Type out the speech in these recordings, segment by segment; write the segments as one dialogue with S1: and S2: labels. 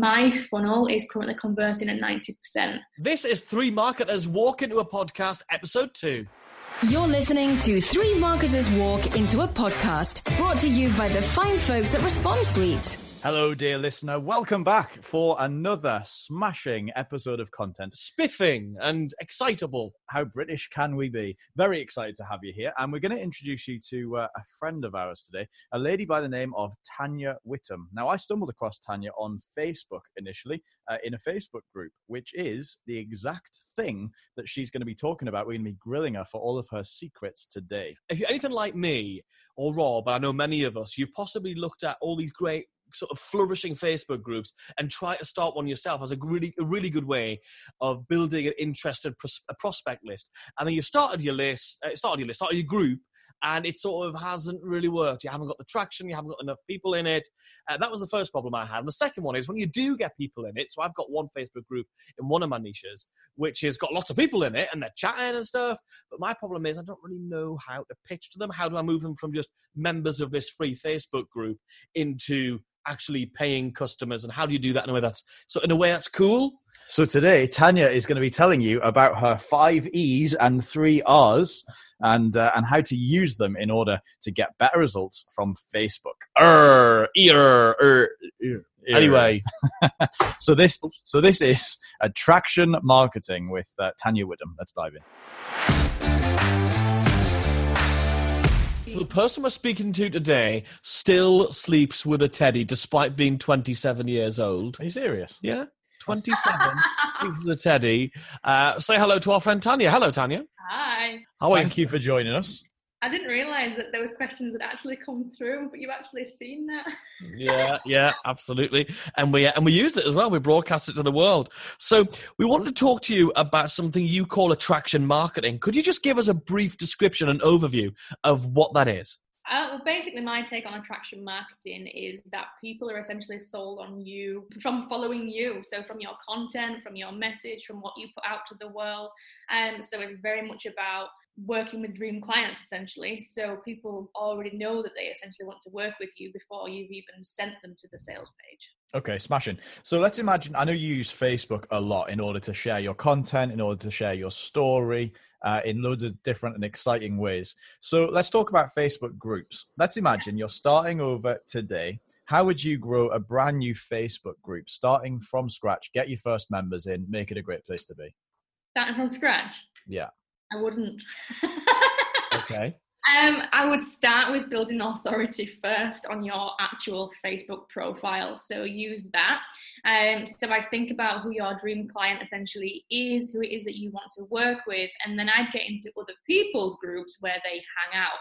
S1: my funnel is currently converting at 90%.
S2: This is Three Marketers Walk into a Podcast, episode two.
S3: You're listening to Three Marketers Walk into a Podcast, brought to you by the fine folks at Response Suite.
S4: Hello, dear listener. Welcome back for another smashing episode of content.
S2: Spiffing and excitable.
S4: How British can we be? Very excited to have you here. And we're going to introduce you to uh, a friend of ours today, a lady by the name of Tanya Whittam. Now, I stumbled across Tanya on Facebook initially uh, in a Facebook group, which is the exact thing that she's going to be talking about. We're going to be grilling her for all of her secrets today.
S2: If you're anything like me or Rob, I know many of us, you've possibly looked at all these great sort of flourishing Facebook groups and try to start one yourself as a really, a really good way of building an interested pros- prospect list. And then you've started your list, uh, started your list, started your group, and it sort of hasn't really worked. You haven't got the traction, you haven't got enough people in it. Uh, that was the first problem I had. And the second one is when you do get people in it. So I've got one Facebook group in one of my niches, which has got lots of people in it and they're chatting and stuff. But my problem is I don't really know how to pitch to them. How do I move them from just members of this free Facebook group into actually paying customers and how do you do that in a way that's so in a way that's cool
S4: So today, Tanya is going to be telling you about her five E's and three R's, and uh, and how to use them in order to get better results from Facebook.
S2: er er er er. anyway
S4: So this so this is attraction marketing with uh, Tanya Whittam. Let's dive in.
S2: So the person we're speaking to today still sleeps with a teddy despite being 27 years old
S4: Are you serious?
S2: yeah 27 with a teddy uh, say hello to our friend tanya hello tanya
S1: Hi.
S2: how are you
S4: Thank you for joining us.
S1: I didn't realise that there was questions that actually come through, but you've actually seen that.
S2: yeah, yeah, absolutely. And we and we used it as well. We broadcast it to the world. So we wanted to talk to you about something you call attraction marketing. Could you just give us a brief description and overview of what that is?
S1: Uh, well, basically, my take on attraction marketing is that people are essentially sold on you from following you. So, from your content, from your message, from what you put out to the world. And so, it's very much about working with dream clients essentially. So, people already know that they essentially want to work with you before you've even sent them to the sales page.
S4: Okay, smashing. So let's imagine. I know you use Facebook a lot in order to share your content, in order to share your story uh, in loads of different and exciting ways. So let's talk about Facebook groups. Let's imagine you're starting over today. How would you grow a brand new Facebook group, starting from scratch? Get your first members in, make it a great place to be.
S1: Starting from scratch,
S4: Yeah.
S1: I wouldn't.
S2: Okay.
S1: Um, I would start with building authority first on your actual Facebook profile. So use that. Um, so I think about who your dream client essentially is, who it is that you want to work with, and then I'd get into other people's groups where they hang out.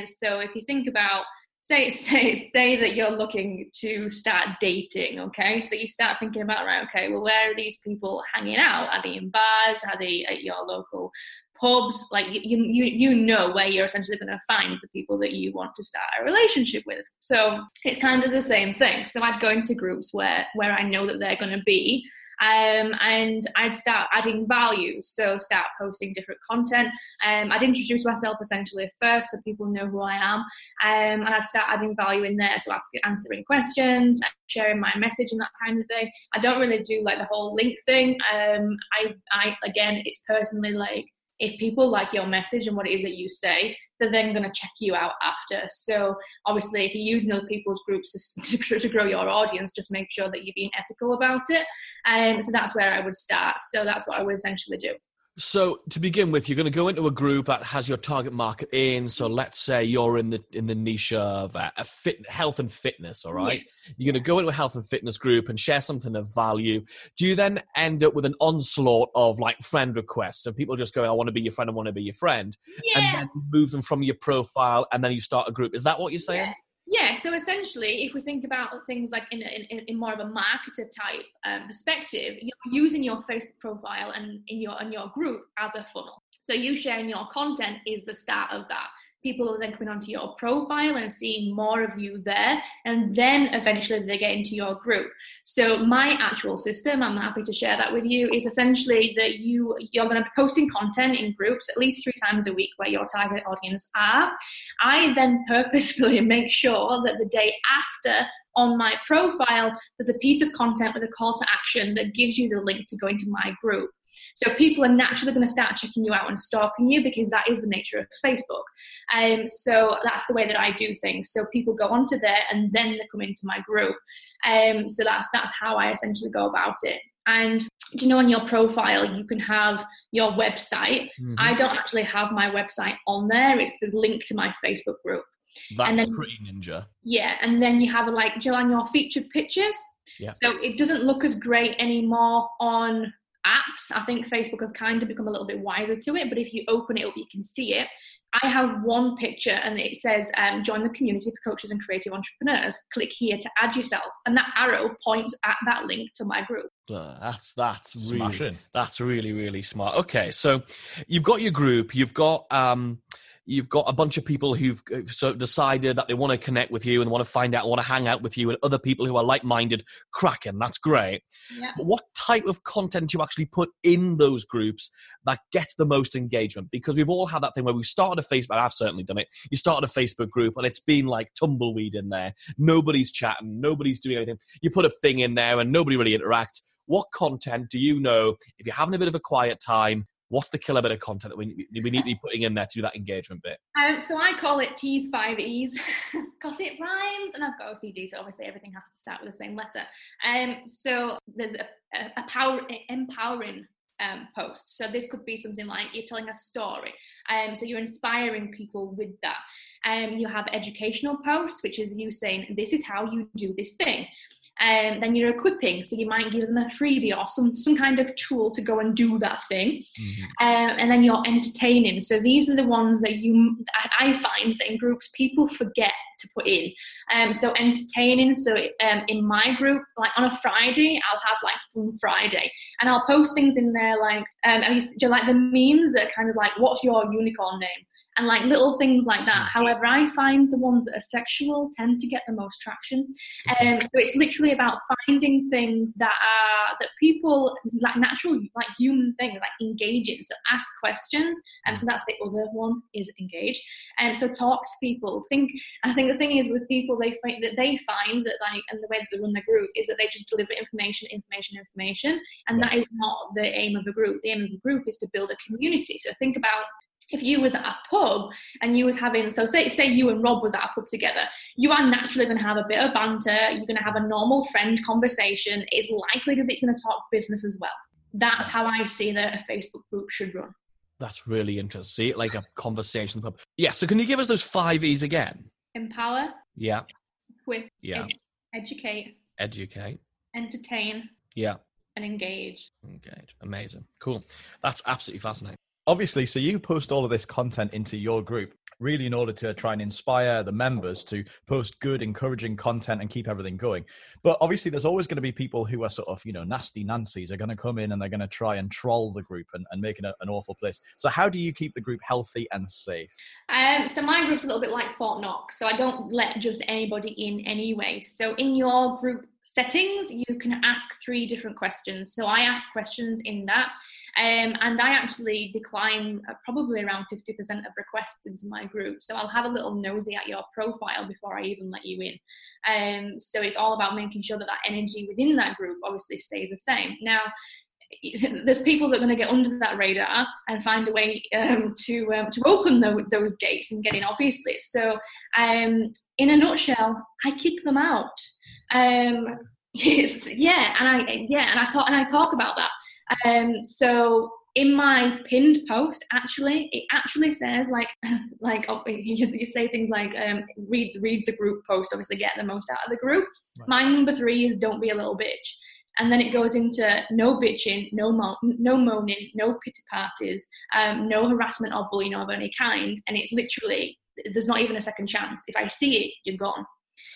S1: Um, so if you think about say say say that you're looking to start dating okay? So you start thinking about right okay well where are these people hanging out? Are they in bars? Are they at your local pubs? Like you you you know where you're essentially going to find the people that you want to start a relationship with. So it's kind of the same thing. So i'd go into groups where where i know that they're going to be um, and I'd start adding value. So start posting different content. Um, I'd introduce myself essentially first, so people know who I am, um, and I'd start adding value in there. So ask, answering questions, sharing my message, and that kind of thing. I don't really do like the whole link thing. Um, I, I again, it's personally like if people like your message and what it is that you say, they're then going to check you out after. So obviously, if you're using other people's groups to, to, grow your audience, just make sure that you're being ethical about it. And so that's where I would start. So that's what I would essentially do.
S2: So to begin with, you're going to go into a group that has your target market in. So let's say you're in the in the niche of uh, a fit, health and fitness. All right, you're going to go into a health and fitness group and share something of value. Do you then end up with an onslaught of like friend requests? So people just going, "I want to be your friend. I want to be your friend,"
S1: Yeah.
S2: and then move them from your profile, and then you start a group. Is that what you're saying?
S1: Yeah. Yeah, so essentially, if we think about things like in, in, in more of a marketer type um, perspective, you're using your Facebook profile and in your and your group as a funnel. So you sharing your content is the start of that. People are then coming onto your profile and seeing more of you there, and then eventually they get into your group. So my actual system, I'm happy to share that with you, is essentially that you you're going to be posting content in groups at least three times a week where your target audience are. I then purposefully make sure that the day after on my profile, there's a piece of content with a call to action that gives you the link to go into my group. So people are naturally going to start checking you out and stalking you because that is the nature of Facebook. Um, so that's the way that I do things. So people go onto there and then they come into my group. Um, so that's that's how I essentially go about it. And do you know on your profile you can have your website? Mm-hmm. I don't actually have my website on there. It's the link to my Facebook group.
S2: That's and then, pretty ninja.
S1: Yeah, and then you have like Jill on your featured pictures. Yeah. So it doesn't look as great anymore on apps. I think Facebook have kind of become a little bit wiser to it, but if you open it up, you can see it. I have one picture and it says, um, join the community for coaches and creative entrepreneurs. Click here to add yourself. And that arrow points at that link to my group.
S2: Uh, that's that's really Smashing. that's really really smart. Okay, so you've got your group, you've got um, you've got a bunch of people who've so decided that they want to connect with you and want to find out, want to hang out with you, and other people who are like-minded. Cracking, that's great. Yeah. But what type of content do you actually put in those groups that get the most engagement? Because we've all had that thing where we started a Facebook. I've certainly done it. You started a Facebook group and it's been like tumbleweed in there. Nobody's chatting. Nobody's doing anything. You put a thing in there and nobody really interacts. What content do you know if you're having a bit of a quiet time? What's the killer bit of content that we, we need to be putting in there to do that engagement bit?
S1: Um, so I call it T's five E's because it rhymes, and I've got OCD, so obviously everything has to start with the same letter. Um, so there's a, a, a power empowering um, post. So this could be something like you're telling a story. Um, so you're inspiring people with that. Um, you have educational posts, which is you saying, this is how you do this thing um, then you're equipping. So you might give them a freebie or some, some kind of tool to go and do that thing. Mm-hmm. Um, and then you're entertaining. So these are the ones that you, I find that in groups people forget to put in. Um, so entertaining. So um, in my group, like on a Friday, I'll have like Fun Friday, and I'll post things in there like, um, do you like the memes that are kind of like, what's your unicorn name? And like little things like that. Mm-hmm. However, I find the ones that are sexual tend to get the most traction. Um, so it's literally about finding things that are that people like natural, like human things, like engaging. So ask questions, and so that's the other one is engage. And so talk to people. Think. I think the thing is with people, they find that they find that like, and the way that they run their group is that they just deliver information, information, information, and that is not the aim of the group. The aim of the group is to build a community. So think about if you was at a pub and you was having so say say you and rob was at a pub together you are naturally going to have a bit of banter you're going to have a normal friend conversation it's likely that you're going to talk business as well. That's how i see that a facebook group should run.
S2: That's really interesting. See like a conversation pub. Yeah so can you give us those five e's again?
S1: Empower.
S2: Yeah.
S1: Equip. Yeah. Ed- educate.
S2: Educate.
S1: Entertain.
S2: Yeah.
S1: And engage.
S2: Engage. Amazing. Cool. That's absolutely fascinating
S4: obviously so you post all of this content into your group really in order to try and inspire the members to post good encouraging content and keep everything going. But obviously there's always going to be people who are sort of you know nasty nancy's are going to come in and they're going to try and troll the group and, and make it an awful place. So how do you keep the group healthy and safe?
S1: Um, so my group's a little bit like fort knox so i don't let just anybody in anyway. So in your group settings, you can ask three different questions. So I ask questions in that, um, and I actually decline uh, probably around 50% of requests into my group. So I'll have a little nosy at your profile before I even let you in. Um, so it's all about making sure that that energy within that group obviously stays the same. Now, there's people that are going to get under that radar and find a way um, to um, to open the, those gates and get in. Obviously, so um, in a nutshell, I kick them out. Um, yes, yeah, and I yeah, and I talk and I talk about that. Um, so in my pinned post, actually, it actually says like like oh, you, you say things like um, read read the group post, obviously get the most out of the group. Right. My number three is don't be a little bitch. And then it goes into no bitching, no mo- no moaning, no pity parties, um, no harassment or bullying of any kind. And it's literally there's not even a second chance. If I see it, you're gone.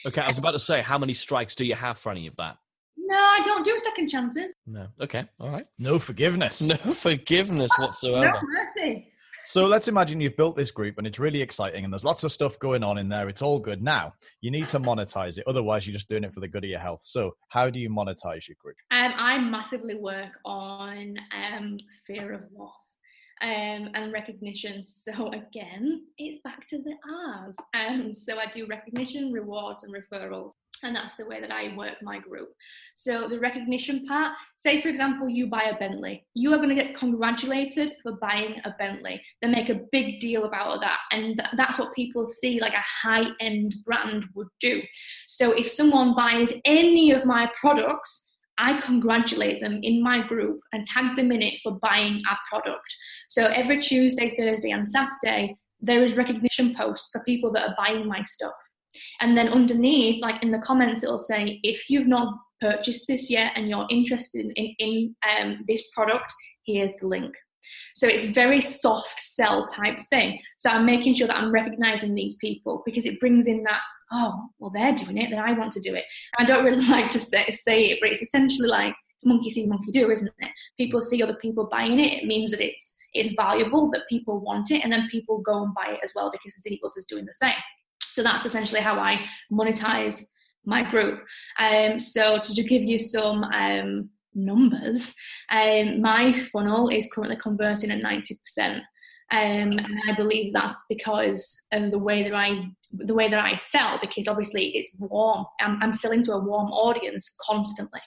S2: Okay, I was about to say, how many strikes do you have for any of that?
S1: No, I don't do second chances.
S2: No. Okay. All right.
S4: No forgiveness.
S2: No forgiveness whatsoever.
S1: no mercy.
S4: So let's imagine you've built this group and it's really exciting and there's lots of stuff going on in there. It's all good. Now, you need to monetize it. Otherwise, you're just doing it for the good of your health. So, how do you monetize your group?
S1: Um, I massively work on um, fear of loss um, and recognition. So again, it's back to the R's. Um, so I do recognition, rewards, and referrals. And that's the way that I work my group. So the recognition part, say for example, you buy a Bentley, you are going to get congratulated for buying a Bentley. They make a big deal about that. And that's what people see like a high end brand would do. So if someone buys any of my products, I congratulate them in my group and tag them in it for buying our product. So every Tuesday, Thursday, and Saturday, there is recognition posts for people that are buying my stuff. And then underneath, like in the comments, it'll say, if you've not purchased this yet and you're interested in, in um, this product, here's the link. So it's very soft sell type thing. So I'm making sure that I'm recognizing these people because it brings in that, oh, well, they're doing it, then I want to do it. I don't really like to say, say it, but it's essentially like it's monkey see, monkey do, isn't it? People see other people buying it. It means that it's it's valuable, that people want it, and then people go and buy it as well because they see others doing the same. So that's essentially how I monetize my group. Um, so to give you some um, numbers, um, my funnel is currently converting at 90%. Um, and I believe that's because of the way that I the way that I sell because obviously it's warm. I'm, I'm selling to a warm audience constantly.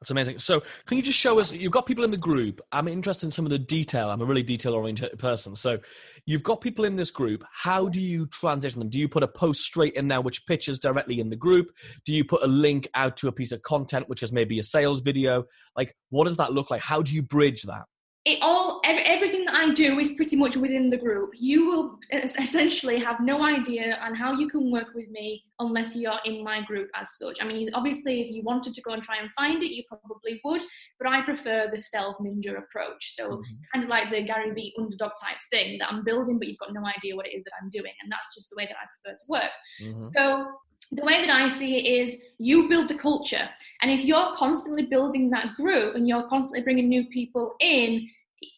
S2: That's amazing. So, can you just show us? You've got people in the group. I'm interested in some of the detail. I'm a really detail oriented person. So, you've got people in this group. How do you transition them? Do you put a post straight in there which pitches directly in the group? Do you put a link out to a piece of content which is maybe a sales video? Like, what does that look like? How do you bridge that?
S1: It all everything that I do is pretty much within the group. You will essentially have no idea on how you can work with me unless you're in my group as such. I mean, obviously, if you wanted to go and try and find it, you probably would, but I prefer the stealth ninja approach. So, mm-hmm. kind of like the Gary Vee underdog type thing that I'm building, but you've got no idea what it is that I'm doing, and that's just the way that I prefer to work. Mm-hmm. So, the way that I see it is you build the culture. And if you're constantly building that group and you're constantly bringing new people in,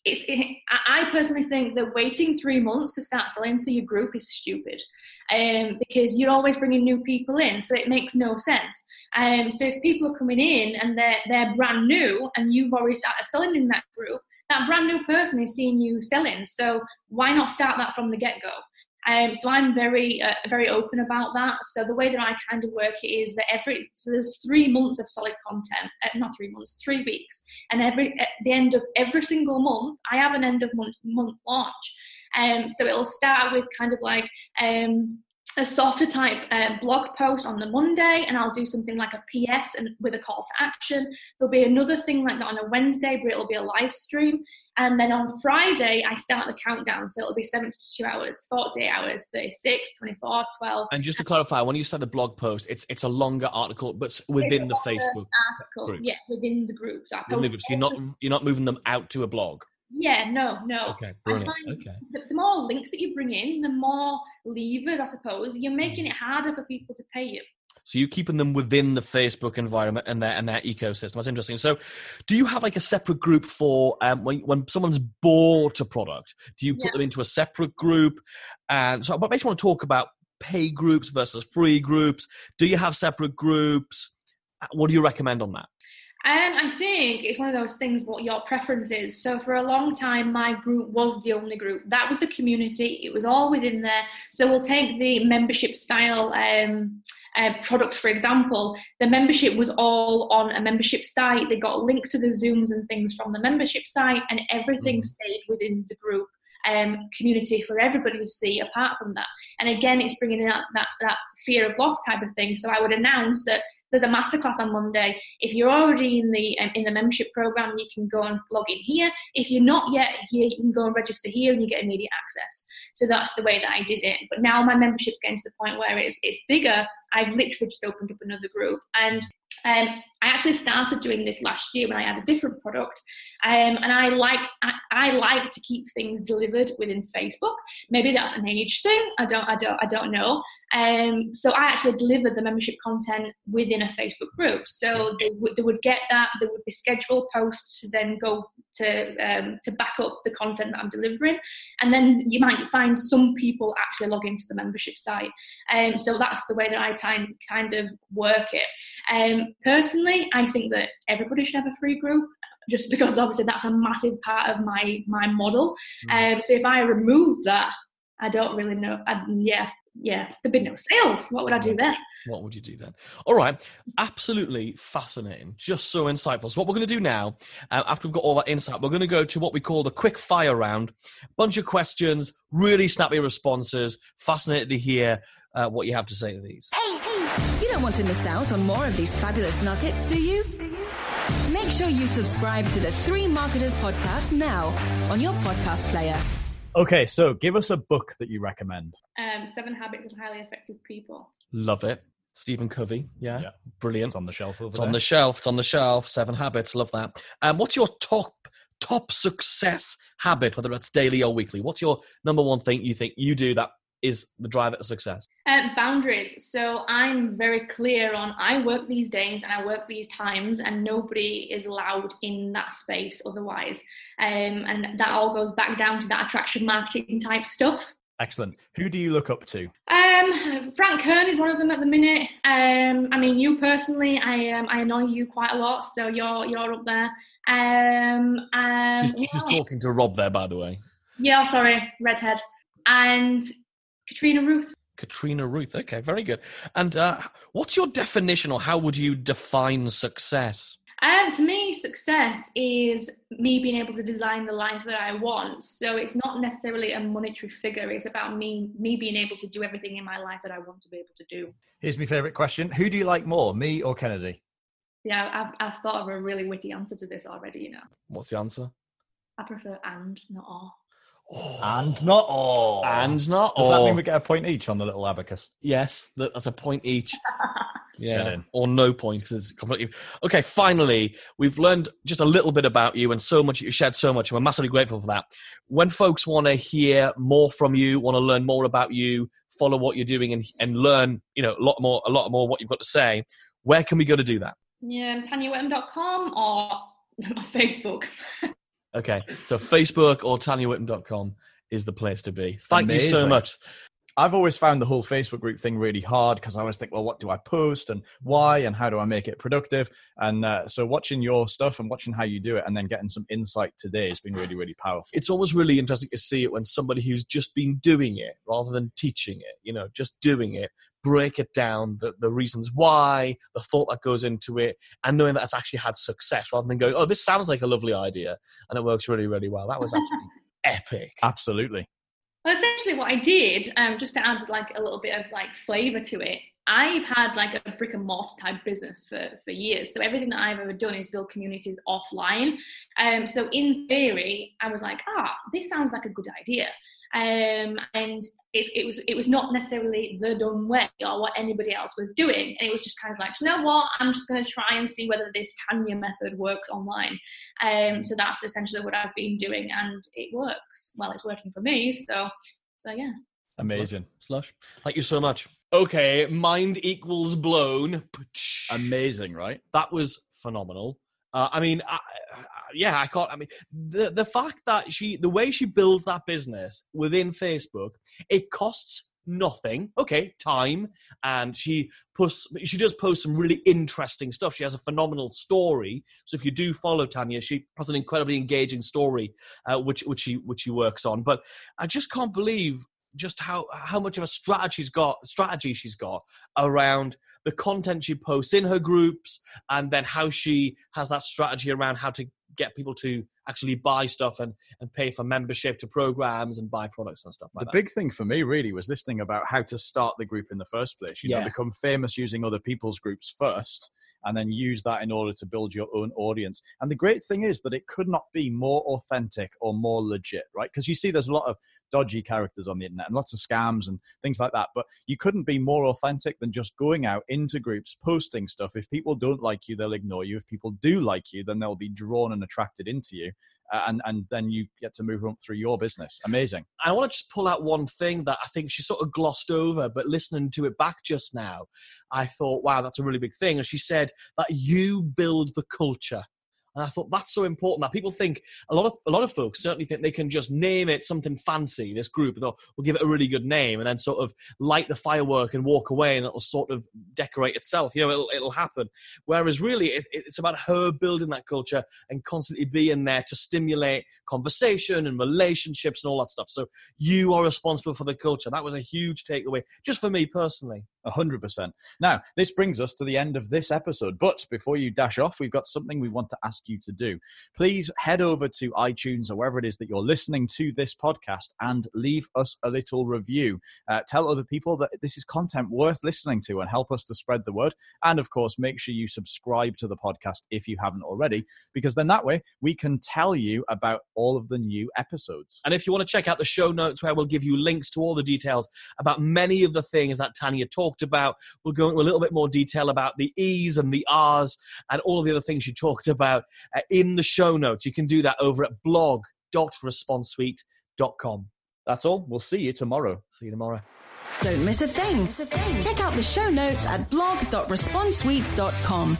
S1: it's, it, I personally think that waiting three months to start selling to your group is stupid um, because you're always bringing new people in, so it makes no sense. Um, so if people are coming in and they're, they're brand new and you've already started selling in that group, that brand new person is seeing you selling. So why not start that from the get go? Um, so I'm very uh, very open about that. So the way that I kind of work it is that every so there's three months of solid content, uh, not three months, three weeks, and every at the end of every single month, I have an end of month month launch. Um, so it'll start with kind of like um, a softer type uh, blog post on the Monday, and I'll do something like a PS and with a call to action. There'll be another thing like that on a Wednesday, but it'll be a live stream. And then on Friday, I start the countdown. So it'll be 72 hours, 48 hours, 36, 24, 12.
S2: And just to clarify, when you say the blog post, it's it's a longer article, but within the Facebook
S1: article. Group. Yeah, within the groups. So
S2: you're not you're not moving them out to a blog.
S1: Yeah, no, no.
S2: Okay, brilliant. Okay.
S1: The, the more links that you bring in, the more levers, I suppose, you're making it harder for people to pay you.
S2: So you're keeping them within the Facebook environment and their and their ecosystem. That's interesting. So, do you have like a separate group for um, when when someone's bought a product? Do you put yeah. them into a separate group? And so, but I basically want to talk about pay groups versus free groups. Do you have separate groups? What do you recommend on that?
S1: Um, I think it's one of those things what your preference is. So for a long time, my group was the only group. That was the community. It was all within there. So we'll take the membership style um, uh, product, for example. The membership was all on a membership site. They got links to the Zooms and things from the membership site, and everything mm. stayed within the group. Um, community for everybody to see apart from that. And again, it's bringing in that, that, that fear of loss type of thing. So I would announce that there's a masterclass on Monday. If you're already in the um, in the membership program, you can go and log in here. If you're not yet here, you can go and register here, and you get immediate access. So that's the way that I did it. But now my membership's getting to the point where it's it's bigger. I've literally just opened up another group, and um, I actually started doing this last year when I had a different product, um, and I like I, I, like to keep things delivered within Facebook. Maybe that's an age thing. I don't I don't I don't know. Um, so I actually delivered the membership content within a Facebook group. So they, w- they would get that. There would be scheduled posts to then go to um, to back up the content that I'm delivering, and then you might find some people actually log into the membership site. Um, so that's the way that I time, kind of work it. Um, personally, I think that everybody should have a free group just because obviously that's a massive part of my my model. Mm. Um, so if I remove that, I don't really know. I, yeah, yeah, there'd be no sales. What would I do then?
S2: What would you do then? All right, absolutely fascinating, just so insightful. So what we're going to do now, uh, after we've got all that insight, we're going to go to what we call the quick fire round. Bunch of questions, really snappy responses. Fascinated to hear uh, what you have to say to these.
S3: You don't want to miss out on more of these fabulous nuggets, do you? Make sure you subscribe to the Three Marketers podcast now on your podcast player.
S4: Okay, so give us a book that you recommend.
S1: Um, Seven Habits of Highly Effective People.
S2: Love it. Stephen Covey, yeah,
S4: Yeah.
S2: brilliant.
S4: It's on the shelf over
S2: It's
S4: there.
S2: on the shelf. It's on the shelf. Seven habits. Love that. Um, what's your top top success habit, whether it's daily or weekly? What's your number one thing you think you do that is the driver of success?
S1: Um, boundaries. So I'm very clear on I work these days and I work these times, and nobody is allowed in that space otherwise. Um, and that all goes back down to that attraction marketing type stuff.
S4: Excellent. Who do you look up to?
S1: Um, Frank Kern is one of them at the minute. Um, I mean, you personally, I um, I annoy you quite a lot, so you're you're up there. Um, um,
S2: she's
S1: what-
S2: talking to Rob there, by the way.
S1: yeah, sorry, redhead, and Katrina Ruth.
S2: Katrina Ruth. Okay, very good. And uh, what's your definition, or how would you define success?
S1: Um, to me, success is me being able to design the life that I want. So it's not necessarily a monetary figure. It's about me me being able to do everything in my life that I want to be able to do.
S4: Here's my favorite question. Who do you like more, me or Kennedy?
S1: Yeah, I've, I've thought of a really witty answer to this already. You know,
S2: What's the answer?
S1: I prefer and not or.
S4: And not all.
S2: And not
S4: Does that mean we get a point each on the little abacus?
S2: Yes, that's a point each. Yeah, or no point because it's completely okay. Finally, we've learned just a little bit about you and so much. You shared so much, and we're massively grateful for that. When folks want to hear more from you, want to learn more about you, follow what you're doing, and and learn, you know, a lot more, a lot more what you've got to say. Where can we go to do that?
S1: Yeah, TanyaWhittam.com or Facebook.
S2: Okay, so Facebook or TanyaWhittam.com is the place to be. Thank you so much.
S4: I've always found the whole Facebook group thing really hard because I always think, well, what do I post and why and how do I make it productive? And uh, so watching your stuff and watching how you do it and then getting some insight today has been really, really powerful.
S2: it's always really interesting to see it when somebody who's just been doing it rather than teaching it, you know, just doing it, break it down, the, the reasons why, the thought that goes into it, and knowing that it's actually had success rather than going, oh, this sounds like a lovely idea and it works really, really well. That was absolutely epic.
S4: Absolutely.
S1: Well, essentially, what I did, um, just to add like a little bit of like flavor to it, I've had like a brick and mortar type business for for years. So everything that I've ever done is build communities offline. Um, so in theory, I was like, ah, this sounds like a good idea. Um, and it, it was it was not necessarily the done way or what anybody else was doing. And it was just kind of like, you know what? I'm just going to try and see whether this Tanya method works online. Um, so that's essentially what I've been doing, and it works. Well, it's working for me. So, so yeah.
S4: Amazing.
S2: Slush. Thank you so much. Okay, mind equals blown.
S4: Amazing, right?
S2: that was phenomenal. Uh, I mean, I, I, yeah, I can't. I mean, the the fact that she, the way she builds that business within Facebook, it costs nothing. Okay, time, and she posts. She does post some really interesting stuff. She has a phenomenal story. So if you do follow Tanya, she has an incredibly engaging story, uh, which which she which she works on. But I just can't believe just how how much of a strategy she's got strategy she's got around the content she posts in her groups and then how she has that strategy around how to get people to actually buy stuff and, and pay for membership to programs and buy products and stuff like
S4: the
S2: that.
S4: big thing for me really was this thing about how to start the group in the first place. You know, become famous using other people's groups first, and then use that in order to build your own audience. And the great thing is that it could not be more authentic or more legit, right? Because you see, there's a lot of dodgy characters on the internet and lots of scams and things like that. But you couldn't be more authentic than just going out into groups, posting stuff. If people don't like you, they'll ignore you. If people do like you, then they'll be drawn and attracted into you. Uh, and and then you get to move on through your business. Amazing.
S2: I want to just pull out one thing that I think she sort of glossed over, but listening to it back just now, I thought, wow, that's a really big thing. And she said that you build the culture. And I thought that's so important that people think a lot of a lot of folks certainly think they can just name it something fancy. This group, they'll we'll give it a really good name, and then sort of light the firework and walk away, and it'll sort of decorate itself. You know, it'll it'll happen. Whereas really, it, it's about her building that culture and constantly being there to stimulate conversation and relationships and all that stuff. So you are responsible for the culture. That was a huge takeaway, just for me personally.
S4: 100%. Now, this brings us to the end of this episode. But before you dash off, we've got something we want to ask you to do. Please head over to iTunes or wherever it is that you're listening to this podcast and leave us a little review. Uh, tell other people that this is content worth listening to and help us to spread the word. And of course, make sure you subscribe to the podcast if you haven't already, because then that way we can tell you about all of the new episodes.
S2: And if you want to check out the show notes where we'll give you links to all the details about many of the things that Tanya talked about, we'll go into a little bit more detail about the E's and the R's and all the other things you talked about uh, in the show notes. You can do that over at blog.responsesuite.com.
S4: That's all. We'll see you tomorrow.
S2: See you tomorrow.
S3: Don't miss a thing. Check out the show notes at blog.responsesuite.com.